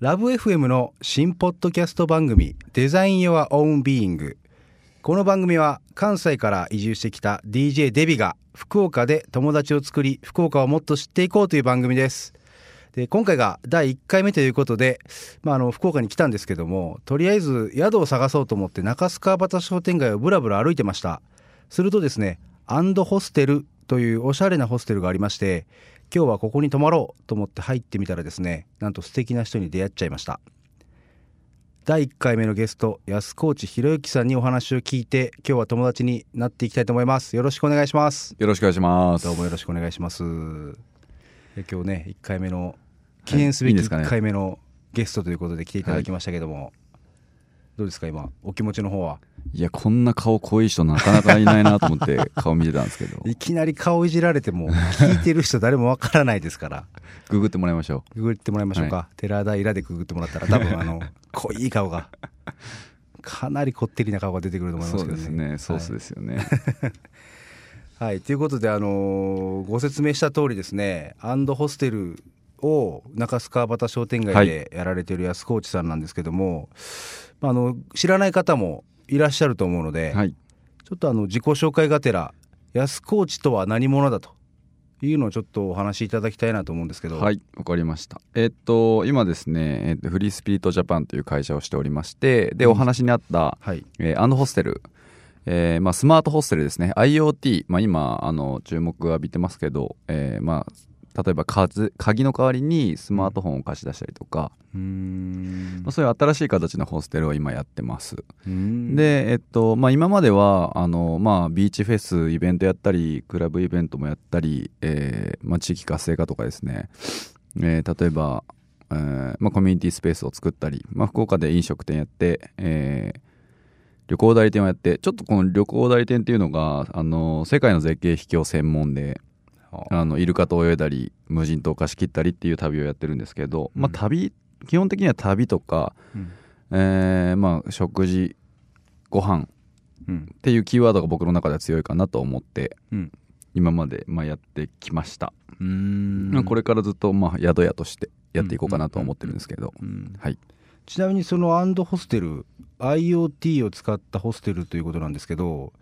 ラブ f m の新ポッドキャスト番組デザイン Your Own Being この番組は関西から移住してきた DJ デビが福岡で友達を作り福岡をもっと知っていこうという番組です。で今回が第1回目ということで、まあ、あの福岡に来たんですけどもとりあえず宿を探そうと思って中須川端商店街をぶらぶら歩いてました。するとですねアンドホステルというおしゃれなホステルがありまして今日はここに泊まろうと思って入ってみたらですねなんと素敵な人に出会っちゃいました。第1回目のゲスト安河内博之さんにお話を聞いて今日は友達になっていきたいと思います。よろしくお願いします。よろしくお願いします。どうもよろしくお願いします。え今日ね1回目の記念すべき1回目のゲストということで来ていただきましたけども、はいどうですか今？お気持ちの方は？いやこんな顔濃い人なかなかいないなと思って 顔見てたんですけど。いきなり顔いじられても聞いてる人誰もわからないですから。ググってもらいましょう。ググってもらいましょうか、はい、寺田イラでググってもらったら多分あの 濃い顔がかなりこってりな顔が出てくると思いますけどね。そうですね。ソースですよね、はい、はい、ということであのー、ご説明した通りですねアンドホステルを中須川端商店街でやられてる安河内さんなんですけども、あの知らない方もいらっしゃると思うので、はい、ちょっとあの自己紹介がてら安河内とは何者だというのをちょっとお話しいただきたいなと思うんですけど。はいわかりました。えっと今ですね、えっと、フリースピリットジャパンという会社をしておりましてで、お話にあった、はい。えー、アンドホステルえーまあ、スマートホステルですね。IoT、まあ、今あの注目を浴びてますけど、えーまあ、例えば鍵の代わりにスマートフォンを貸し出したりとか、うん。まあ、そういう新しい形のホステルを今やってます。で、えっとまあ、今まではあの、まあ、ビーチフェスイベントやったりクラブイベントもやったり、えーまあ、地域活性化とかですね、えー、例えば、えーまあ、コミュニティスペースを作ったり、まあ、福岡で飲食店やって、えー旅行代理店をやってちょっとこの旅行代理店っていうのがあの世界の絶景秘境専門であのイルカと泳いだり無人島貸し切ったりっていう旅をやってるんですけど、うん、まあ旅基本的には旅とか、うん、えー、まあ食事ご飯っていうキーワードが僕の中では強いかなと思って、うん、今までまあやってきました。うん。これからずっとまあ宿屋としてやっていこうかなと思ってるんですけど、はい、ちなみにそのアンドホステル IoT を使ったホステルということなんですけど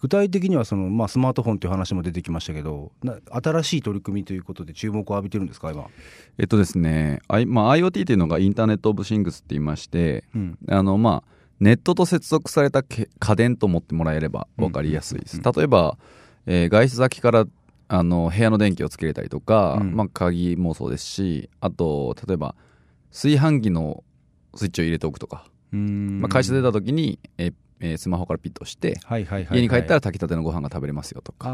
具体的にはその、まあ、スマートフォンという話も出てきましたけど新しい取り組みということで注目を浴びてるんですか今？えっとですね、I まあ、IoT というのがインターネット・オブ・シングスって言いまして、うん、あのまあネットと接続された家電と思ってもらえれば分かりやすいです、例えば、えー、外出先からあの部屋の電気をつけれたりとか、うん、まあ、鍵もそうですしあと例えば炊飯器のスイッチを入れておくとか、まあ、会社出た時に、えーえー、スマホからピッとして、はいはいはいはい、家に帰ったら炊きたてのご飯が食べれますよとか。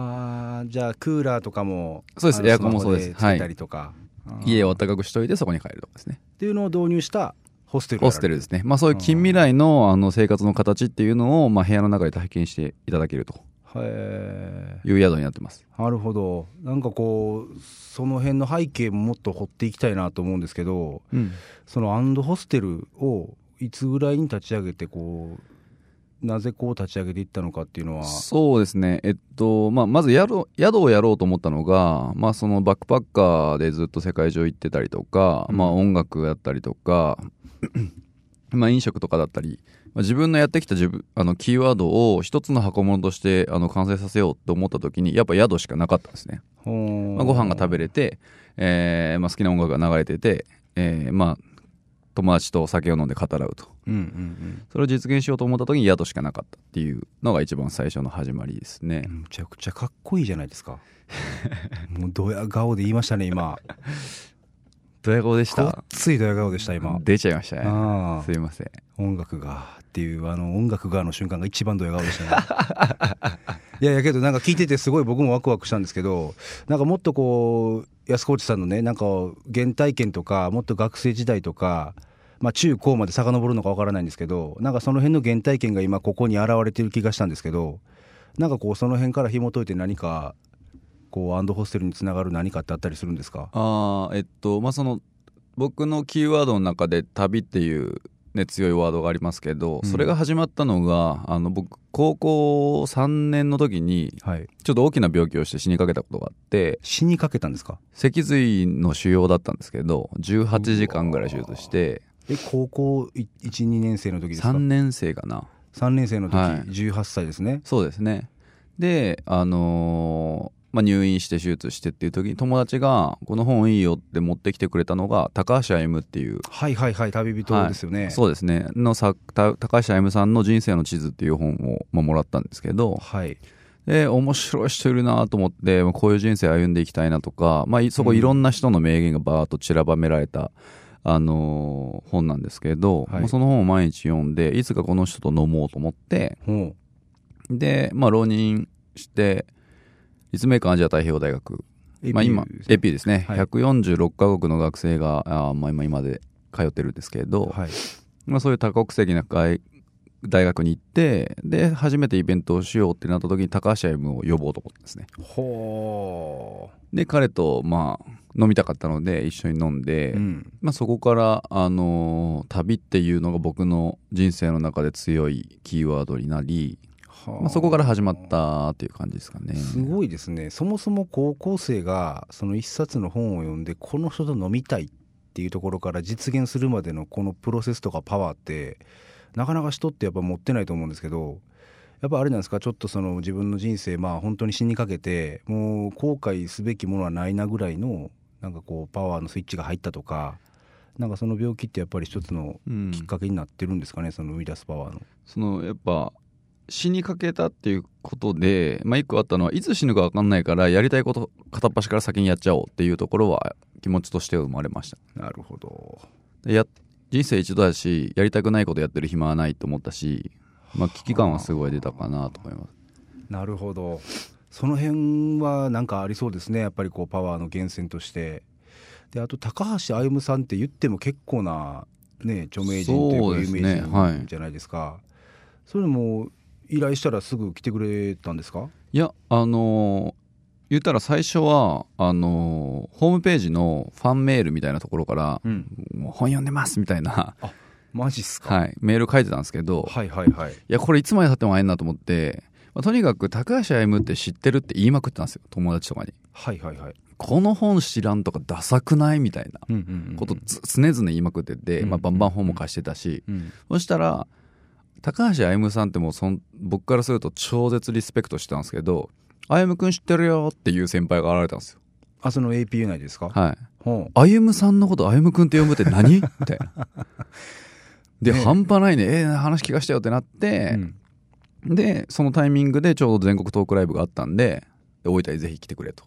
あじゃあクーラーとかもそうです。エアコンもそうです。たりとか、はい、家を暖かくしといてそこに帰るとかですね。っていうのを導入したホステルホステルですね。まあそういう近未来のあの生活の形っていうのを、まあ、部屋の中で体験していただけると。いう宿になってます。なるほど。なんかこうその辺の背景ももっと掘っていきたいなと思うんですけど、うん、そのアンドホステルをいつぐらいに立ち上げてこうなぜこう立ち上げていったのかっていうのは。そうですね、えっとまあ、まず宿宿をやろうと思ったのが、まあ、そのバックパッカーでずっと世界中行ってたりとか、うん、まあ、音楽やったりとか まあ飲食とかだったり、まあ、自分のやってきた自分あのキーワードを一つの箱物としてあの完成させようと思った時にやっぱ宿しかなかったんですね。まあ、ご飯が食べれて、えーまあ、好きな音楽が流れてて、えーまあ、友達と酒を飲んで語らうと、うんうんうん、それを実現しようと思った時に宿しかなかったっていうのが一番最初の始まりですね。むちゃくちゃかっこいいじゃないですか。もうドヤ顔で言いましたね今。ドヤ顔でした？ついドヤ顔でした今。出ちゃいましたね。すいません。音楽がっていうあの音楽がの瞬間が一番ドヤ顔でしたね。いやいやけどなんか聞いててすごい僕もワクワクしたんですけどなんかもっとこう安河内さんのねなんか原体験とかもっと学生時代とかまあ、中高まで遡るのかわからないんですけどなんかその辺の原体験が今ここに現れてる気がしたんですけどなんかこうその辺から紐解いて何かこうアンドホステルにつながる何かってあったりするんですか？あえっとまあその僕のキーワードの中で旅っていうね、強いワードがありますけど、それが始まったのがあの僕高校3年の時にちょっと大きな病気をして死にかけたことがあって死にかけたんですか？脊髄の腫瘍だったんですけど18時間ぐらい手術してえ高校12年生の時ですか？3年生かな。3年生の時、はい、18歳ですね。そうですね。であのーまあ、入院して手術してっていう時に友達がこの本いいよって持ってきてくれたのが高橋歩っていうはいはいはい旅人ですよね、はい、そうですね。の作高橋歩さんの「人生の地図」っていう本を、まあ、もらったんですけど、はい、で面白い人いるなと思ってこういう人生歩んでいきたいなとか、まあ、そこいろんな人の名言がバーッと散らばめられた、あのー、本なんですけど、はい、その本を毎日読んでいつかこの人と飲もうと思って、で、まあ、浪人して立命館アジア太平洋大学、まあ、今 AP ですね、はい、146カ国の学生があ、まあ、今今で通ってるんですけれど、はい、まあ、そういう多国籍な大学に行ってで初めてイベントをしようってなった時に高橋歩夢を呼ぼうと思ったんですね。ほで彼とまあ飲みたかったので一緒に飲んで、うん、まあ、そこからあの旅っていうのが僕の人生の中で強いキーワードになりまあ、そこから始まったっていう感じですかね。すごいですね。そもそも高校生がその一冊の本を読んでこの人と飲みたいっていうところから実現するまでのこのプロセスとかパワーってなかなか人ってやっぱ持ってないと思うんですけどやっぱあれなんですかちょっとその自分の人生まあ本当に死にかけてもう後悔すべきものはないなぐらいのなんかこうパワーのスイッチが入ったとかなんかその病気ってやっぱり一つのきっかけになってるんですかね、うん、その生み出すパワーの。そのやっぱ死にかけたっていうことで、まあ、一個あったのはいつ死ぬか分かんないからやりたいこと片っ端から先にやっちゃおうっていうところは気持ちとして生まれました。なるほど。や人生一度だしやりたくないことやってる暇はないと思ったし、まあ、危機感はすごい出たかなと思います。なるほど。その辺はなんかありそうですね。やっぱりこうパワーの源泉として。であと高橋歩さんって言っても結構なね著名人というか有名人じゃないですか、はい、それも依頼したらすぐ来てくれたんですか？いやあのー、言ったら最初はあのー、ホームページのファンメールみたいなところから「うん、もう本読んでます」みたいな。あマジっすか、はい、メール書いてたんですけどはいはいはい。いやこれいつまでたっても会えんなと思って、まあ、とにかく高橋歩って知ってるって言いまくってたんですよ友達とかに。はいはいはい。この本知らんとかダサくないみたいなこと常々言いまくってて、まあ、バンバン本も貸してたし、うん、そしたら高橋歩さんってもうそん僕からすると超絶リスペクトしてたんですけど「歩夢君知ってるよ」っていう先輩が現れたんですよ。あその APU 内ですか？はい。歩夢さんのこと歩夢君って呼ぶって何？みたいなで、ね、半端ないね。えー、話聞かしてよってなって、うん、でそのタイミングでちょうど全国トークライブがあったんで大分にぜひ来てくれと。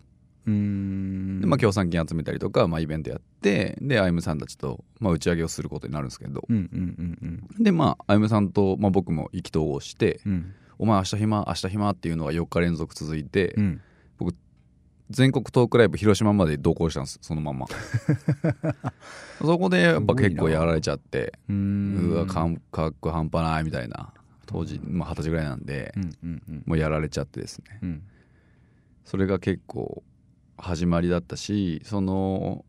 うん。で、まあ、協賛金集めたりとか、まあ、イベントやってで歩夢さんたちと、まあ、打ち上げをすることになるんですけど、うんうんうんうん、でまあ歩夢さんと、まあ、僕も意気投合して、うん、お前明日暇？明日暇？っていうのが4日連続続いて、うん、僕全国トークライブ広島まで同行したんですそのまま。そこでやっぱ結構やられちゃってうわ感覚半端ないみたいな当時二十、まあ、歳ぐらいなんで、うんうんうん、もうやられちゃってですね、うん、それが結構始まりだったしその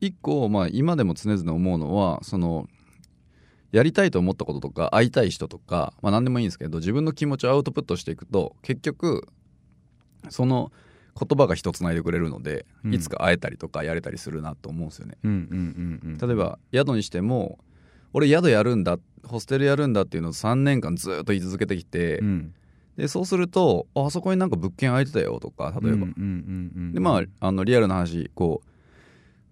一個、まあ、今でも常々思うのはそのやりたいと思ったこととか会いたい人とか、まあ、何でもいいんですけど自分の気持ちをアウトプットしていくと結局その言葉が人つないでくれるので、うん、いつか会えたりとかやれたりするなと思うんですよね。例えば宿にしても俺宿やるんだホステルやるんだっていうのを3年間ずっと言い続けてきて、うん、でそうするとあそこになんか物件空いてたよとか例えば、でまああのリアルな話こう、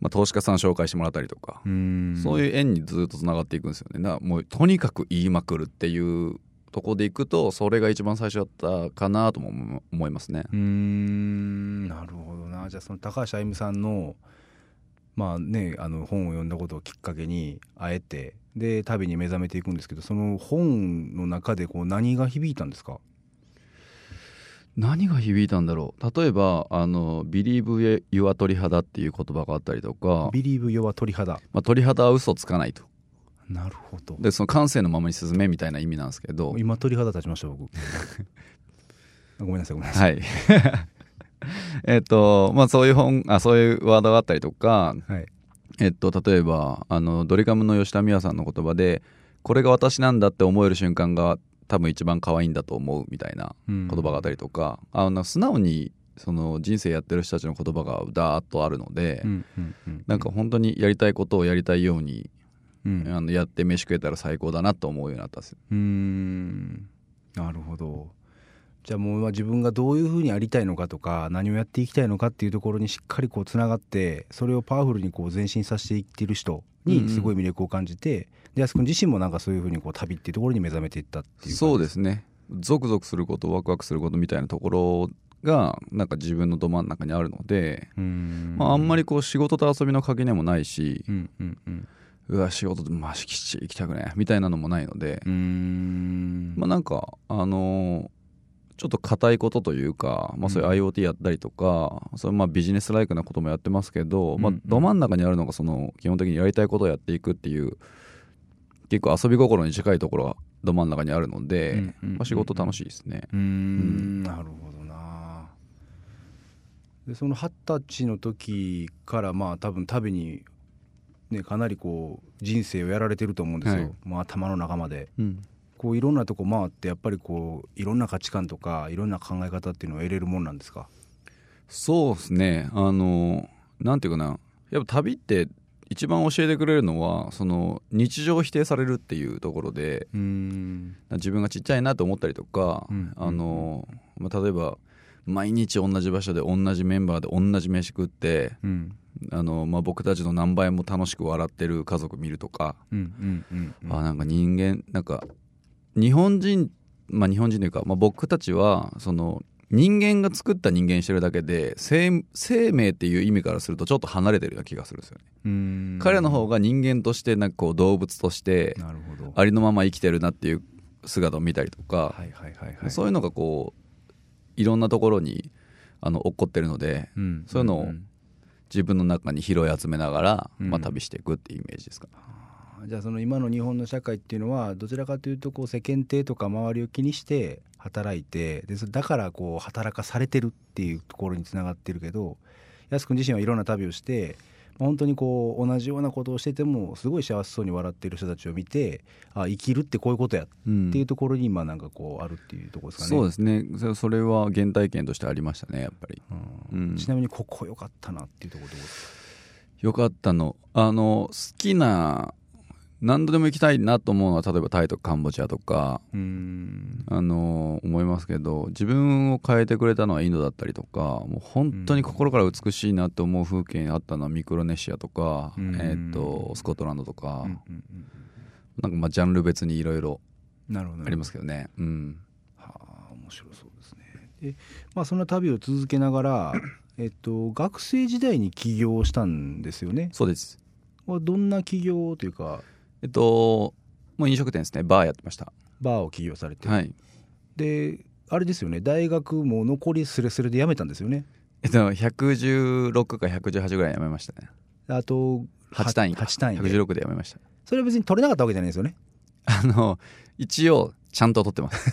まあ、投資家さん紹介してもらったりとかそういう縁にずっとつながっていくんですよね。だもうとにかく言いまくるっていうとこでいくとそれが一番最初だったかなとも思いますね。うん。なるほどな。じゃあその高橋歩さんのまあねあの本を読んだことをきっかけにあえてで旅に目覚めていくんですけどその本の中でこう何が響いたんですか？何が響いたんだろう？例えばあの「Believe your 鳥肌」っていう言葉があったりとか「Believe your 鳥肌」まあ、鳥肌は嘘つかないと。なるほど。でその感性のままに進めみたいな意味なんですけど。今鳥肌立ちました僕。ごめんなさいごめんなさい。はい。えっとまあそういう本あそういうワードがあったりとか、はい、えっと例えばあのドリカムの吉田美和さんの言葉でこれが私なんだって思える瞬間が多分一番可愛いんだと思うみたいな言葉があったりとか、うん、あの素直にその人生やってる人たちの言葉がダーッとあるので、うんうんうん、なんか本当にやりたいことをやりたいように、うん、あのやって飯食えたら最高だなと思うようになったんですうん。なるほど。じゃあもう自分がどういうふうにありたいのかとか何をやっていきたいのかっていうところにしっかりこうつながってそれをパワフルにこう前進させていってる人にすごい魅力を感じて、で安君自身もなんかそういうふうにこう旅っていうところに目覚めていったっていうそうですね。ゾクゾクすることワクワクすることみたいなところがなんか自分のど真ん中にあるのでまあ、あんまりこう仕事と遊びの垣根もないし、うんうんうん。うわ仕事でまあ敷地行きたくねみたいなのもないのでまあなんかあのー、ちょっと硬いことというか、まあ、そういう IoT やったりとか、うん、それまあビジネスライクなこともやってますけど、まあ、ど真ん中にあるのがその基本的にやりたいことをやっていくっていう結構遊び心に近いところがど真ん中にあるので、うんうん、まあ、仕事楽しいですね。うん、なるほどな。でその二十歳の時からまあ多分旅にね、かなりこう人生をやられてると思うんですよ、はい、まあ、頭の中まで、うん、こういろんなとこ回ってやっぱりこういろんな価値観とかいろんな考え方っていうのを得れるもんなんですか？そうですね。あのなんていうかな。やっぱ旅って一番教えてくれるのはその日常を否定されるっていうところで自分がちっちゃいなと思ったりとか、うん、あのまあ、例えば毎日同じ場所で同じメンバーで同じ飯食って、うん、あのまあ、僕たちの何倍も楽しく笑ってる家族見るとか、うんうんうん、あなんか人間なんか日本人まあ日本人というか、まあ、僕たちはその人間が作った人間してるだけで生生命っていう意味からするとちょっと離れてるような気がするんですよね。彼の方が人間としてなんかこう動物としてありのまま生きてるなっていう姿を見たりとか、そういうのがこういろんなところにあの起こってるので、うん、そういうのを自分の中に拾い集めながら、まあ、旅していくっていうイメージですか、うん、じゃあその今の日本の社会っていうのはどちらかというとこう世間体とか周りを気にして働いてでだからこう働かされてるっていうところにつながってるけど安君自身はいろんな旅をして本当にこう同じようなことをしててもすごい幸せそうに笑っている人たちを見てあ生きるってこういうことやっていうところに今なんかこうあるっていうところですかね、そうですね。それは原体験としてありましたねやっぱり、うん、ちなみにここ良かったなっていうところどうですか？よかったの。あの好きな何度でも行きたいなと思うのは例えばタイとかカンボジアとかあの思いますけど自分を変えてくれたのはインドだったりとかもう本当に心から美しいなと思う風景にあったのはミクロネシアとか、えー、とスコットランドとか、なんかまあジャンル別にいろいろありますけどね。うん、はあ面白そうですね。でまあそんな旅を続けながら えっと学生時代に起業したんですよね。そうです。どんな起業というかえっともう飲食店ですね。バーやってました。バーを起業されて。はい。であれですよね。大学も残りすれすれで辞めたんですよね。えっと116か118ぐらい辞めましたね。あと8単位か。8単位で。116で辞めました。それは別に取れなかったわけじゃないですよね。あの一応ちゃんと取ってます。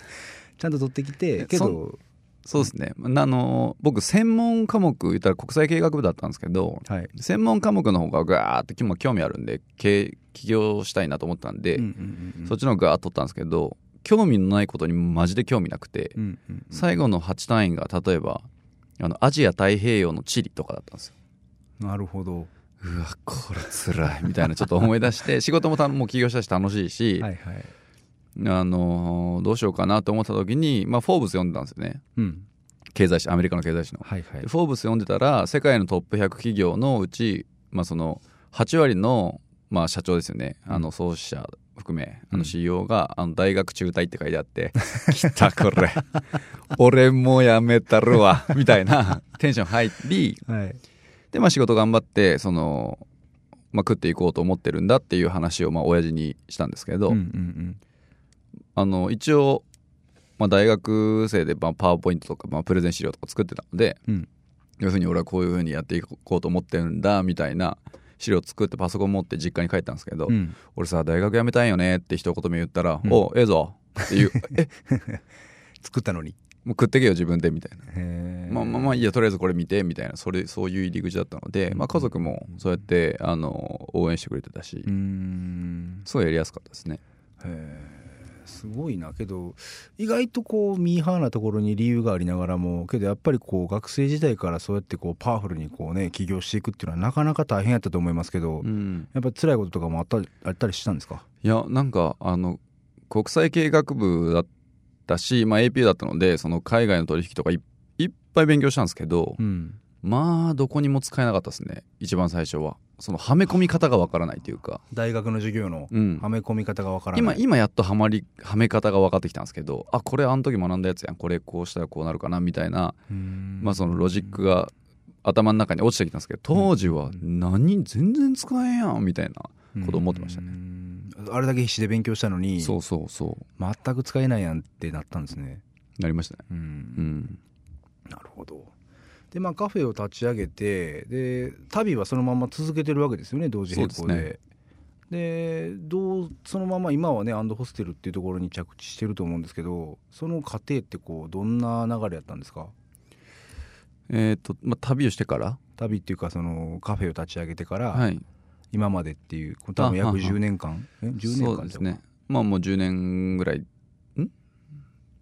ちゃんと取ってきてけどそうですね、あの僕専門科目言ったら国際経営学部だったんですけど、はい、専門科目の方がガーって興味あるんで起業したいなと思ったんで、そっちの方がガーッと取ったんですけど興味のないことにマジで興味なくて、うんうんうん、最後の8単位が例えばあのアジア太平洋の地理とかだったんですよ。なるほど。うわこれつらい。みたいなちょっと思い出して 仕事もたもう起業したし楽しいし、はいはいあのどうしようかなと思った時に、まあ、フォーブス読んでたんですよね、うん、経済誌アメリカの経済誌の、はいはい、フォーブス読んでたら世界のトップ100企業のうち、まあ、その8割の、まあ、社長ですよね。あの創始者含めあの CEO が、あの大学中退って書いてあって「来たこれ。俺も辞めたるわ」みたいなテンション入り、はい、でまあ仕事頑張ってその、まあ、食っていこうと思ってるんだっていう話をまあ親父にしたんですけど、うんうんうんあの一応、まあ、大学生でまあパワーポイントとか、まあ、プレゼン資料とか作ってたので、うん、要するに俺はこういうふうにやっていこうと思ってるんだみたいな資料作ってパソコン持って実家に帰ったんですけど、うん、俺さ大学辞めたいよねって一言目言ったら「うん、おええぞ」っていう。え 作ったのに。もう食ってけよ自分でみたいな。まあまあまあいいやとりあえずこれ見てみたいな。それそういう入り口だったので、まあ、家族もそうやってあの応援してくれてたし。すごいやりやすかったですね。へえすごいなけど意外とこうミーハーなところに理由がありながらもけどやっぱりこう学生時代からそうやってこうパワフルにこうね起業していくっていうのはなかなか大変やったと思いますけど、うん、やっぱり辛いこととかもあったあったりしたんですか？いやなんかあの国際経営学部だったし、まあ、AP だったのでその海外の取引とかいっぱい勉強したんですけど、うん、まあどこにも使えなかったですね一番最初はそのはめ込み方がわからないというか。大学の授業のはめ込み方がわからない、うん、今今やっとはまりはめ方が分かってきたんですけどあこれあの時学んだやつやん。これこうしたらこうなるかなみたいなまあそのロジックが頭の中に落ちてきたんですけど当時は何全然使えんやんみたいなこと思ってましたね。あれだけ必死で勉強したのにそうそうそう。全く使えないやんってなったんですね。なりましたね。うん、うん、なるほどでまあカフェを立ち上げてで旅はそのまま続けてるわけですよね同時並行で。でどうそのまま今はねアンドホステルっていうところに着地してると思うんですけどその過程ってこうどんな流れやったんですか？えっ、と、まあ、旅をしてから？旅っていうかそのカフェを立ち上げてから、はい、今までっていう多分約10年間？え10年間ですね。まあもう10年ぐらい。ん、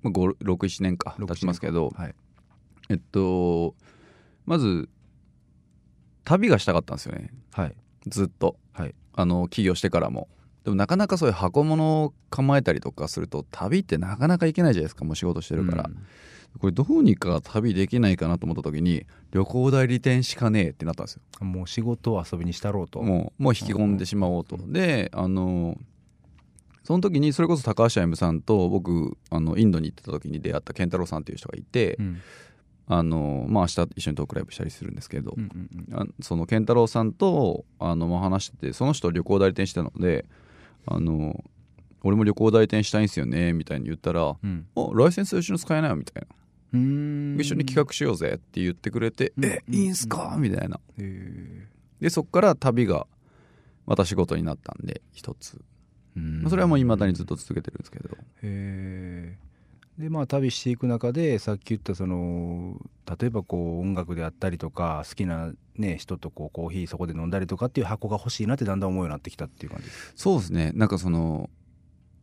まあ、67年か。経ちますけど、はい、えっとまず旅がしたかったんですよね、はい、ずっと、はい、あの起業してからも。でもなかなかそういう箱物を構えたりとかすると旅ってなかなか行けないじゃないですか。もう仕事してるから、うん、これどうにか旅できないかなと思った時に旅行代理店しかねえってなったんですよ。もう仕事を遊びにしたろうと。もうもう引き込んでしまおうと、うん、であのその時にそれこそ高橋歩夢さんと僕あのインドに行ってた時に出会った健太郎さんっていう人がいて、うんあのまあ明日一緒にトークライブしたりするんですけど、うんうんうん、その健太郎さんとあの、まあ、話しててその人旅行代理店してたのであの俺も旅行代理店したいんすよねみたいに言ったら「うん、ライセンスうちの使えないよ」みたいな。一緒に企画しようぜって言ってくれて「えいいんすか?」みたいな。でそっから旅がまた仕事になったんで一つ。それはもういまだにずっと続けてるんですけど。へえでまあ旅していく中でさっき言ったその例えばこう音楽であったりとか好きな、ね、人とこうコーヒーそこで飲んだりとかっていう箱が欲しいなってだんだん思うようになってきたっていう感じそうですね。なんかその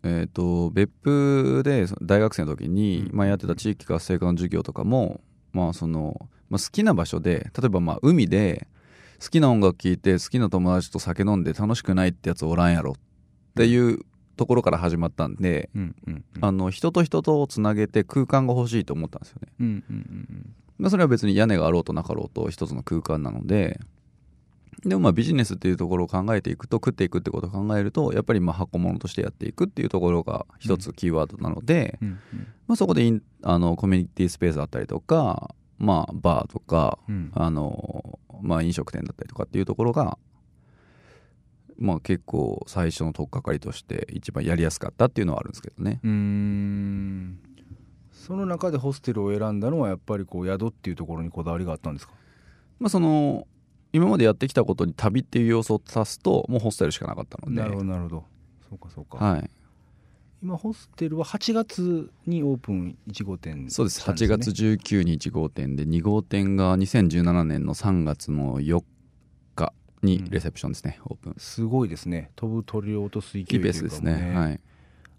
えーと、別府で大学生の時に、まあ、やってた地域活性化の授業とかも、まあそのまあ、好きな場所で例えばまあ海で好きな音楽聴いて好きな友達と酒飲んで楽しくないってやつおらんやろっていうところから始まったんで、うんうんうん、あの人と人とつなげて空間が欲しいと思ったんですよね。うんうんうん。まあ、それは別に屋根があろうとなかろうと一つの空間なのででもまあビジネスっていうところを考えていくと食っていくってことを考えるとやっぱりまあ箱物としてやっていくっていうところが一つキーワードなので、うんうん。うん、まあ、そこであのコミュニティスペースだったりとか、まあ、バーとか、うん、あのまあ、飲食店だったりとかっていうところがまあ、結構最初の取っかかりとして一番やりやすかったっていうのはあるんですけどね。うん。その中でホステルを選んだのはやっぱりこう宿っていうところにこだわりがあったんですか、まあ、その今までやってきたことに旅っていう要素を足すともうホステルしかなかったので。なるほどなるほど。そうかそうか。はい。今ホステルは8月にオープン1号店、ね、そうです。8月19日1号店で2号店が2017年の3月の4にレセプションですね、うん、オープン。すごいですね。飛ぶ鳥を落とす勢いというか、ね、いいペースですねはい。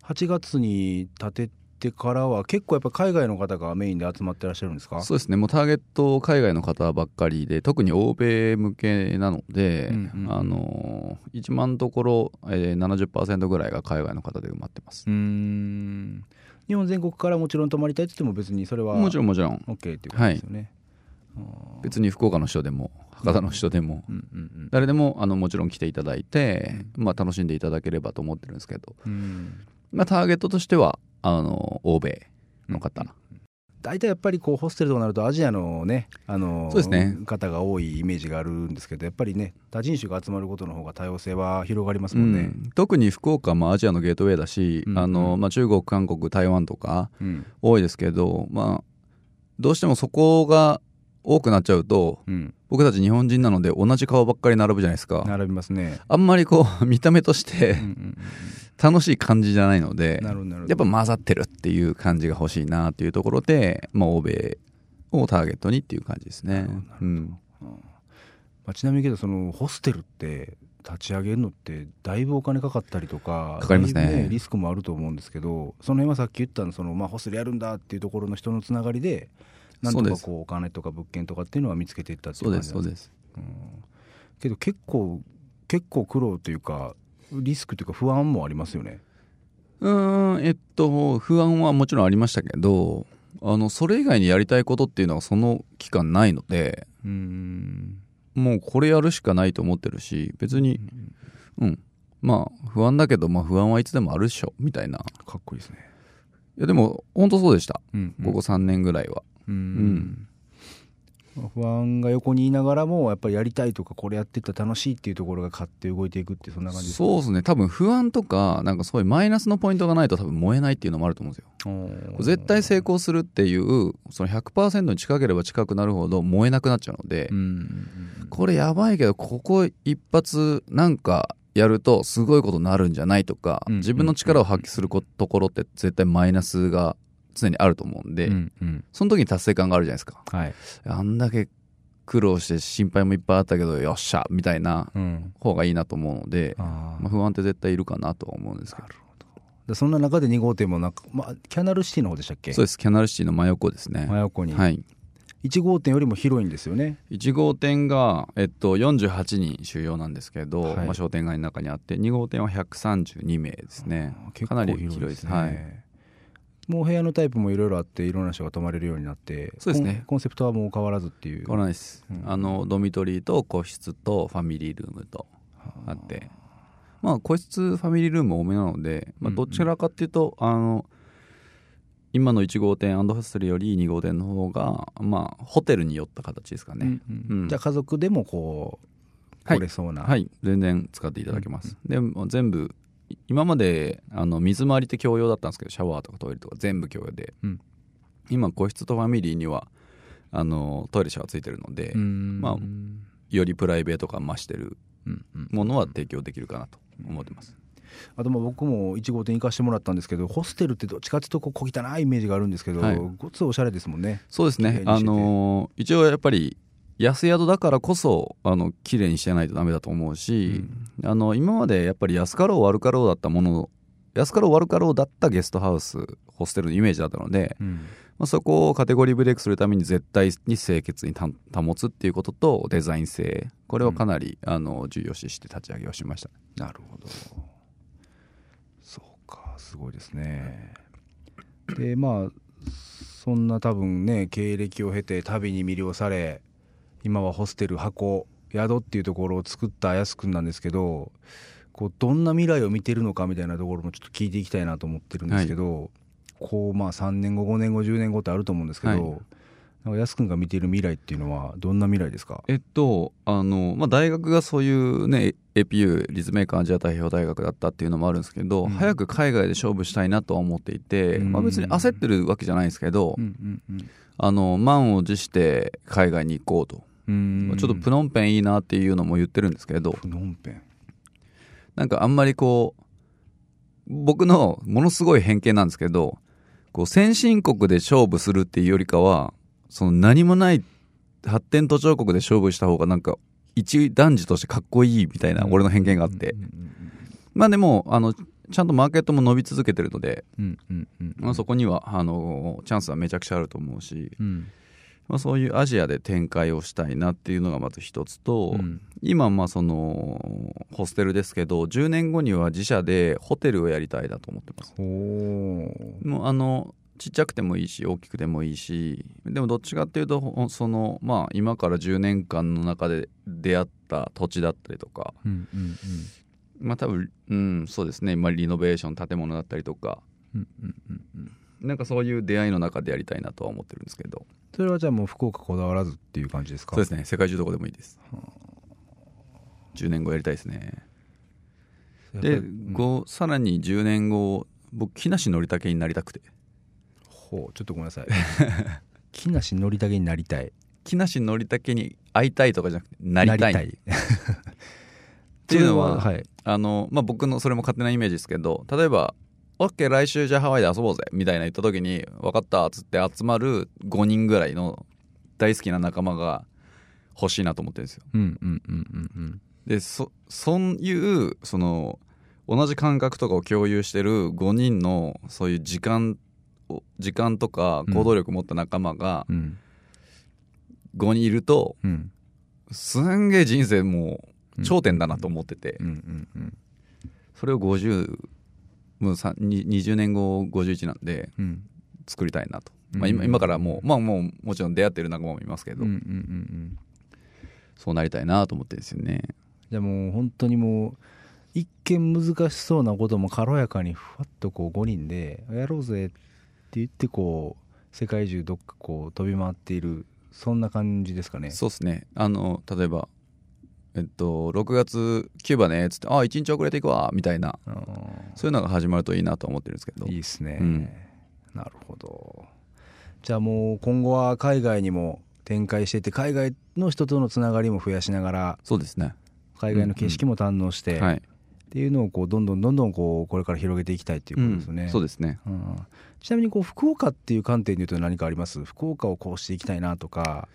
8月に建ててからは結構やっぱ海外の方がメインで集まってらっしゃるんですか？そうですね。もうターゲット海外の方ばっかりで特に欧米向けなので、うんうん、あの1万ところ、えー、70%ぐらいが海外の方で埋まってます。うん。日本全国からもちろん泊まりたいって言っても別にそれはもちろんもちろん。OK っていうことですよね、はい、別に福岡の人でも博多の人でも、誰でもあのもちろん来ていただいて、まあ、楽しんでいただければと思ってるんですけど、まあ、ターゲットとしてはあの欧米の方、大体やっぱりこうホステルとなるとアジアのねあのそうですね。方が多いイメージがあるんですけどやっぱりね多人種が集まることの方が多様性は広がりますもんね、うん、特に福岡もアジアのゲートウェイだし、うんうん、あのまあ、中国韓国台湾とか多いですけど、まあ、どうしてもそこが多くなっちゃうと、うん、僕たち日本人なので同じ顔ばっかり並ぶじゃないですか。並びますね。あんまりこう 見た目として楽しい感じじゃないのでやっぱ混ざってるっていう感じが欲しいなっていうところで、まあ、欧米をターゲットにっていう感じですね。うん。まあ、ちなみにけどそのホステルって立ち上げるのってだいぶお金かかったりとかかかりますね、ね、リスクもあると思うんですけどその辺はさっき言ったのその、まあ、ホステルやるんだっていうところの人のつながりでなんとかこうお金とか物件とかっていうのは見つけていったっていう感じそうです、うん、けど結構結構苦労というかリスクというか不安もありますよね。うんえっと不安はもちろんありましたけどあのそれ以外にやりたいことっていうのはその期間ないのでうん。もうこれやるしかないと思ってるし別にうん、まあ不安だけど、まあ、不安はいつでもあるっしょみたいな。かっこいいですね。いやでも本当そうでした、うんうん、ここ3年ぐらいはうん、うん不安が横にいながらもやっぱりやりたいとかこれやってったら楽しいっていうところが勝って動いていくってそんな感じそうですね。多分不安とかなんかそういうマイナスのポイントがないと多分燃えないっていうのもあると思うんですよ。絶対成功するっていうその100%に近ければ近くなるほど燃えなくなっちゃうので、これやばいけどここ一発なんかやるとすごいことになるんじゃないとか、自分の力を発揮するところって絶対マイナスが常にあると思うんで、うんうん、その時に達成感があるじゃないですか、はい、あんだけ苦労して心配もいっぱいあったけどよっしゃみたいな方がいいなと思うので、うん、まあ、不安って絶対いるかなとは思うんですけど。でそんな中で2号店もなんか、まあ、キャナルシティの方でしたっけ？そうです。キャナルシティの真横ですね。真横に。はい。1号店よりも広いんですよね。1号店が、えっと、48人収容なんですけど、はい、まあ、商店街の中にあって2号店は132名ですね。かなり広いです。ね、はいもう部屋のタイプもいろいろあっていろんな人が泊まれるようになってそうですね。コンセプトはもう変わらずっていう。変わらないです、うん、あのドミトリーと個室とファミリールームとあって。まあ個室ファミリールーム多めなので、まあ、どちらかっていうと、うんうん、あの今の1号店アンドホステルより2号店の方がまあホテルに寄った形ですかね、うんうん、じゃあ家族でもこう来れそうな、はい、はい、全然使っていただけます、で全部今まであの水回りって共用だったんですけどシャワーとかトイレとか全部共用で、うん、今個室とファミリーにはあのトイレシャワーついてるので、まあ、よりプライベート感増してるものは提供できるかなと思ってます。あとまあ僕も1号店行かしてもらったんですけどホステルってどっちかっていうとこう小汚いイメージがあるんですけど、はい、ごつおしゃれですもんね。そうですね。あのー、一応やっぱり安宿だからこそあの綺麗にしてないとダメだと思うし、うん、あの今までやっぱり安かろう悪かろうだったもの安かろう悪かろうだったゲストハウスホステルのイメージだったので、うん、まあ、そこをカテゴリーブレイクするために絶対に清潔に保つっていうこととデザイン性。これをかなり、うん、あの重要視して立ち上げをしました。なるほど。そうかすごいですね。でまあそんな多分ね経歴を経て旅に魅了され今はホステル箱宿っていうところを作ったやすくんなんですけどこうどんな未来を見てるのかみたいなところもちょっと聞いていきたいなと思ってるんですけど、はい、こうまあ3年後5年後10年後ってあると思うんですけど、はい。なんか安くんが見ている未来っていうのはどんな未来ですかえっとあの、まあ、大学がそういうね APU 立命館アジア太平洋大学だったっていうのもあるんですけど、うん、早く海外で勝負したいなとは思っていて、うん、まあ、別に焦ってるわけじゃないですけど、うんうんうん、あの満を持して海外に行こうとちょっとプノンペンいいなっていうのも言ってるんですけど。プノンペン。なんかあんまりこう僕のものすごい偏見なんですけどこう先進国で勝負するっていうよりかはその何もない発展途上国で勝負した方がなんか一男児としてかっこいいみたいな俺の偏見があって。まあでもあのちゃんとマーケットも伸び続けてるので、まあ、そこにはあのチャンスはめちゃくちゃあると思うし、うんまあ、そういうアジアで展開をしたいなっていうのがまず一つと、うん、今まあそのホステルですけど10年後には自社でホテルをやりたいなと思ってます。もうあのちっちゃくてもいいし大きくてもいいしでもどっちかっていうとそのまあ今から10年間の中で出会った土地だったりとか、うんうんうん、まあ多分うんそうですね、まあ、リノベーション建物だったりとか、うんうんうんうん。なんかそういう出会いの中でやりたいなとは思ってるんですけどそれはじゃあもう福岡こだわらずっていう感じですか？そうですね。世界中どこでもいいです、はあ、10年後やりたいですね。で、うん、さらに10年後僕木梨憲武になりたくて。ほうちょっとごめんなさい。木梨憲武になりたい。木梨憲武に会いたいとかじゃなくてなりたい。っていうのは、はい、あのまあ、僕のそれも勝手なイメージですけど例えば「OK 来週じゃあハワイで遊ぼうぜ」みたいな言った時に「分かった」っつって集まる5人ぐらいの大好きな仲間が欲しいなと思ってるんですよ。でそそういうその同じ感覚とかを共有してる5人のそういう時間時間とか行動力持った仲間が5人いると、うん、すんげえ人生もう頂点だなと思ってて、それを50もう20年後51なんで、作りたいなと、まあ、今今からもうまあもうもちろん出会ってる仲間もいますけど、そうなりたいなと思ってですよね。じゃあもう本当にもう一見難しそうなことも軽やかにふわっとこう5人でやろうぜって言ってこう世界中どっかこう飛び回っているそんな感じですかね。そうですね。あの例えばえっと6月キューバねっつって「ああ1日遅れていくわ」みたいなそういうのが始まるといいなと思ってるんですけど。いいですね、うん、なるほど。じゃあもう今後は海外にも展開していって海外の人とのつながりも増やしながらそうですね。海外の景色も堪能して、うんうん。はい、っていうのをこうどんどんどんどんこうこれから広げていきたいっていうことですね、うん、そうですね、うん、ちなみにこう福岡っていう観点でいうと何かあります？福岡をこうしていきたいなとか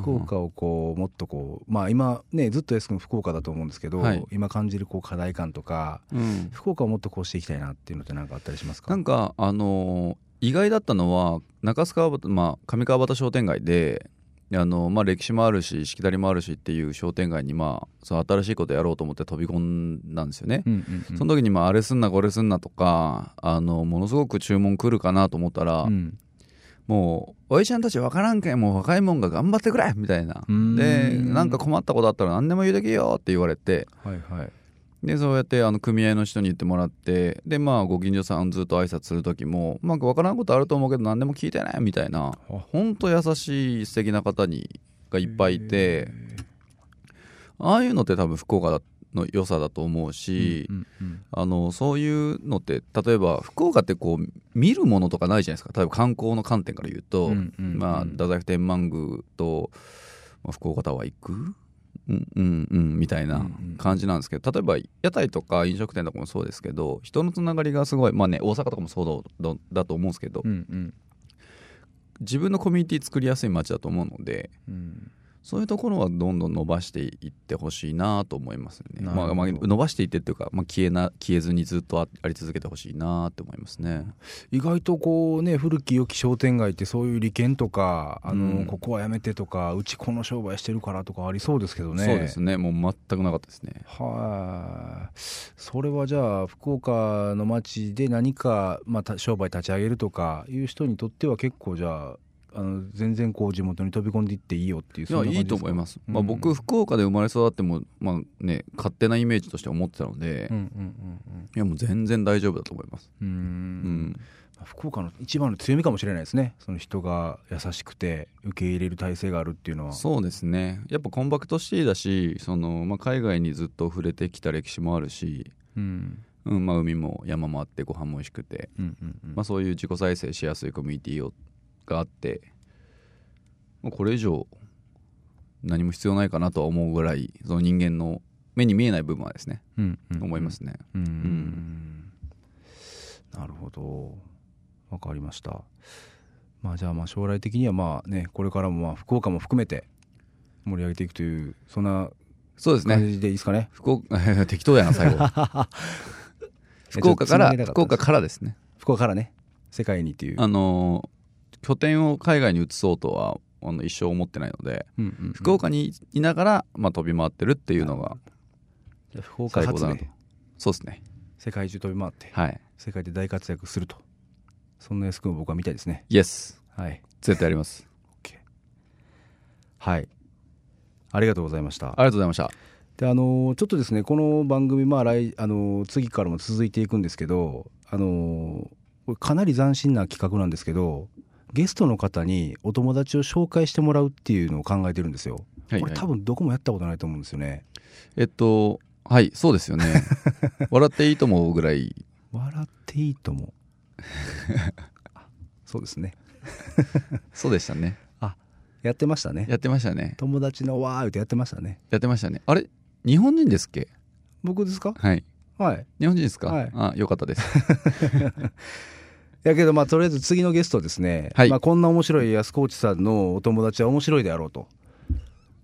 福岡をこうもっとこうまあ今ねずっと S 君福岡だと思うんですけど、はい、今感じるこう課題感とか、うん、福岡をもっとこうしていきたいなっていうのって何かあったりしますか？なんかあのー、意外だったのは中須川端、まあ、上川端商店街であのまあ、歴史もあるししきたりもあるしっていう商店街に、まあ、その新しいことやろうと思って飛び込んだんですよね、その時に、まあ、あれすんなこれすんなとかあのものすごく注文来るかなと思ったら、うん、もうおいちゃんたち分からんけんもう若いもんが頑張ってくれみたいな。でなんか困ったことあったら何でも言うてけよって言われて、はいはい、でそうやってあの組合の人に言ってもらって。でまあご近所さんずっと挨拶する時もまあ分からんことあると思うけど何でも聞いてねみたいな。ほんと優しい素敵な方にがいっぱいいて。ああいうのって多分福岡の良さだと思うし、うんうんうん、あのそういうのって例えば福岡ってこう見るものとかないじゃないですか。例えば観光の観点から言うと、うんうんうん、まあ、太宰府天満宮と、まあ、福岡タワー行く？うんうんうんみたいな感じなんですけど例えば屋台とか飲食店とかもそうですけど人のつながりがすごいまあね大阪とかもそうだだと思うんですけど、うんうん、自分のコミュニティ作りやすい街だと思うので、うん、そういうところはどんどん伸ばしていってほしいなと思いますね。まあ、まあ、伸ばしていってっていうか、まあ、消えな消えずにずっとあり続けてほしいなって思いますね。意外とこうね古き良き商店街ってそういう利権とかあの、うん、ここはやめてとかうちこの商売してるからとかありそうですけどね。そうですね。もう全くなかったですね。はい。それはじゃあ福岡の街で何かまあ商売立ち上げるとかいう人にとっては結構じゃああの全然こう地元に飛び込んでいっていいよっていういやいいと思います、うん、まあ、僕福岡で生まれ育っても、まあね、勝手なイメージとして思ってたので、うんうんうんうん、いやもう全然大丈夫だと思います。うん、うん。福岡の一番の強みかもしれないですね。その人が優しくて受け入れる体制があるっていうのは。そうですね。やっぱコンパクトシティだしその、まあ、海外にずっと触れてきた歴史もあるし、うん。うんまあ、海も山もあってご飯も美味しくて、うんうんうん。まあ、そういう自己再生しやすいコミュニティをがあってこれ以上何も必要ないかなとは思うぐらいその人間の目に見えない部分はですね、うんうん、思いますね。うん、うん、なるほど分かりました。まあじゃあまあ将来的にはまあねこれからもまあ福岡も含めて盛り上げていくというそんなそうですね感じでいいですかね？福岡 適当やな最後。福岡から福岡からですね。福岡からね世界にっていう。あの拠点を海外に移そうとはあの一生思ってないので、うんうんうん、福岡にいながら、まあ、飛び回ってるっていうのが福岡発でそうですね。世界中飛び回って、はい、世界で大活躍するとそんな安君を僕は見たいですね。イエスはい。絶対あります。はい。ありがとうございました。ありがとうございました。であのちょっとですねこの番組まあ来あの次からも続いていくんですけどあのかなり斬新な企画なんですけどゲストの方にお友達を紹介してもらうっていうのを考えてるんですよ。はいはい、これ多分どこもやったことないと思うんですよね。えっとはいそうですよね。笑っていいと思うぐらい。笑っていいと思う。そうですね。そうでしたね。あやってましたね。やってましたね。友達のわーってやってましたね。やってましたね。あれ日本人ですっけ？僕ですか？はいはい日本人ですか、はいあよかったですやけどまあとりあえず次のゲストですね、はい。まあ、こんな面白い安河内さんのお友達は面白いであろうと。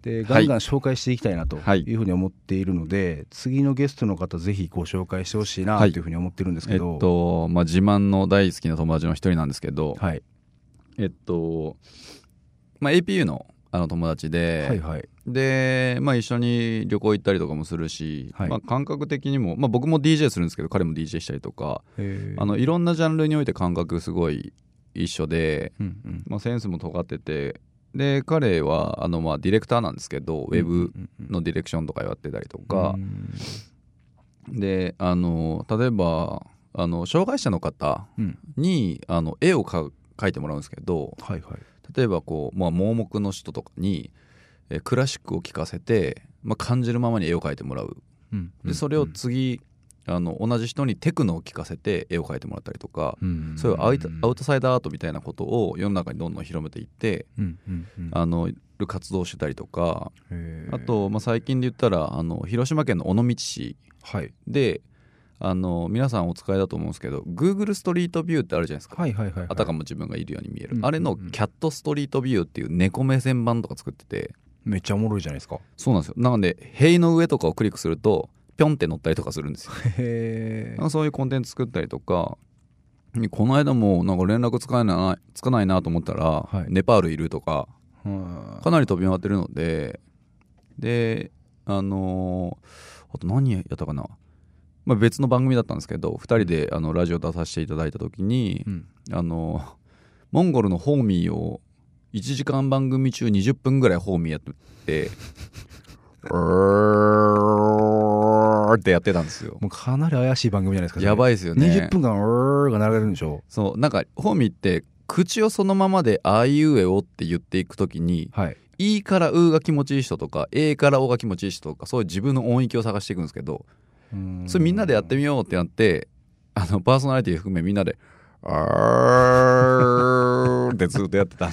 でガンガン紹介していきたいなとはい。いうふうに思っているので、次のゲストの方ぜひご紹介してほしいなとい。うふうに思ってるんですえっけど、とまあ自慢の大好きな友達の一人なんですけど、はい、えっと、まあ、APU のあの友達で、はいはい。で、まあ、一緒に旅行行ったりとかもするし、はい。まあ、感覚的にも、まあ、僕も DJ するんですけど彼も DJ したりとか。えー。あのいろんなジャンルにおいて感覚すごい一緒で、うんうん。まあ、センスも尖っててで彼はあのまあディレクターなんですけど、ウェブのディレクションとかやってたりとか、であの例えばあの障害者の方うん。にあの絵をか描いてもらうんですけどはいはい例えばこう、まあ、盲目の人とかに、えークラシックを聴かせて、まあ、感じるままに絵を描いてもらう。うんでそれを次、あの同じ人にテクノを聴かせて絵を描いてもらったりとか、うんそういうアウトアウトサイダーアートみたいなことを世の中にどんどん広めていって、あの活動をしてたりとかあと、まあ、最近で言ったらあの広島県の尾道市はい。であの皆さんお使いだと思うんですけど Google ストリートビューってあるじゃないですか、はいはいはいはい。あたかも自分がいるように見える、うんあれのうん。うんキャットストリートビューっていう猫目線版とか作ってて。めっちゃおもろいじゃないですか。そうなんですよ。なので塀の上とかをクリックするとピョンって乗ったりとかするんですよ。へなんかそういうコンテンツ作ったりとかこの間もなんか連絡つかないつかないなと思ったら、はい。ネパールいるとかえかなり飛び回ってるのでであのーあと何やったかな、まあ、別の番組だったんですけど2人であのラジオ出させていただいた時に、うん。あのモンゴルのホーミーを1時間番組中20分ぐらいホーミーやってて うーってやってたんですよ。もうかなり怪しい番組じゃないですかいやばいですよね。20分間うーが流れるんでしょそうなんかホーミーって口をそのままで「あいうえお」って言っていくときにはい「い」から「う」が気持ちいい人とか「え」から「お」が気持ちいい人とかそういう自分の音域を探していくんですけどそれみんなでやってみようってなってあのパーソナリティ含めみんなで「あー」ってずっとやってた。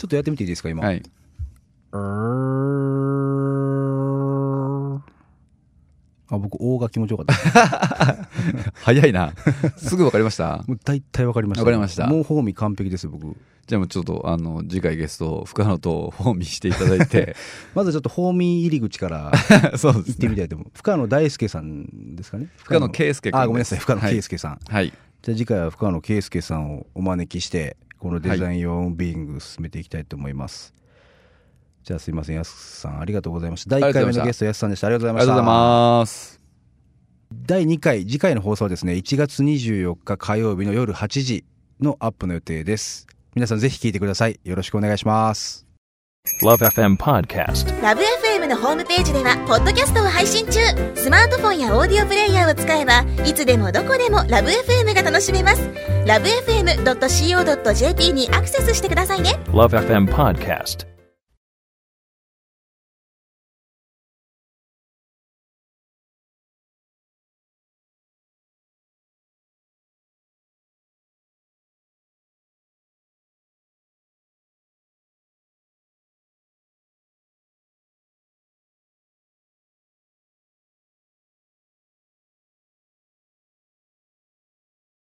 ちょっとやってみていいですか今、はい、うーあ僕 O が気持ちよかった。早いな。すぐ分かりました？もう大体わかりました。わかりました。もうフォーミー完璧です僕。じゃあもうちょっとあの次回ゲスト深野とフォーミーしていただいて。まずちょっとフォーミー入り口から そうで行ってみたいと思う。深野大輔さんですかね？深野圭介君あごめんなさい。深野はい圭介さん、はい。じゃあ次回は深野圭介さんをお招きしてこのデザイン用オンビーイング進めていきたいと思います、じゃあすいませんやすさんありがとうございました。第1回目のゲストやすさんでした。ありがとうございました。ありがとうございます。第2回次回の放送はですね1月24日火曜日の夜8時のアップの予定です。皆さんぜひ聞いてください。よろしくお願いします。Love FM Podcast. ラブ f m のホームページではポッドキャストを配信中。スマートフォンやオーディオプレイヤーを使えばいつでもどこでもラブ f m が楽しめます。ラブ FM.co.jp にアクセスしてくださいね。Love FM Podcast.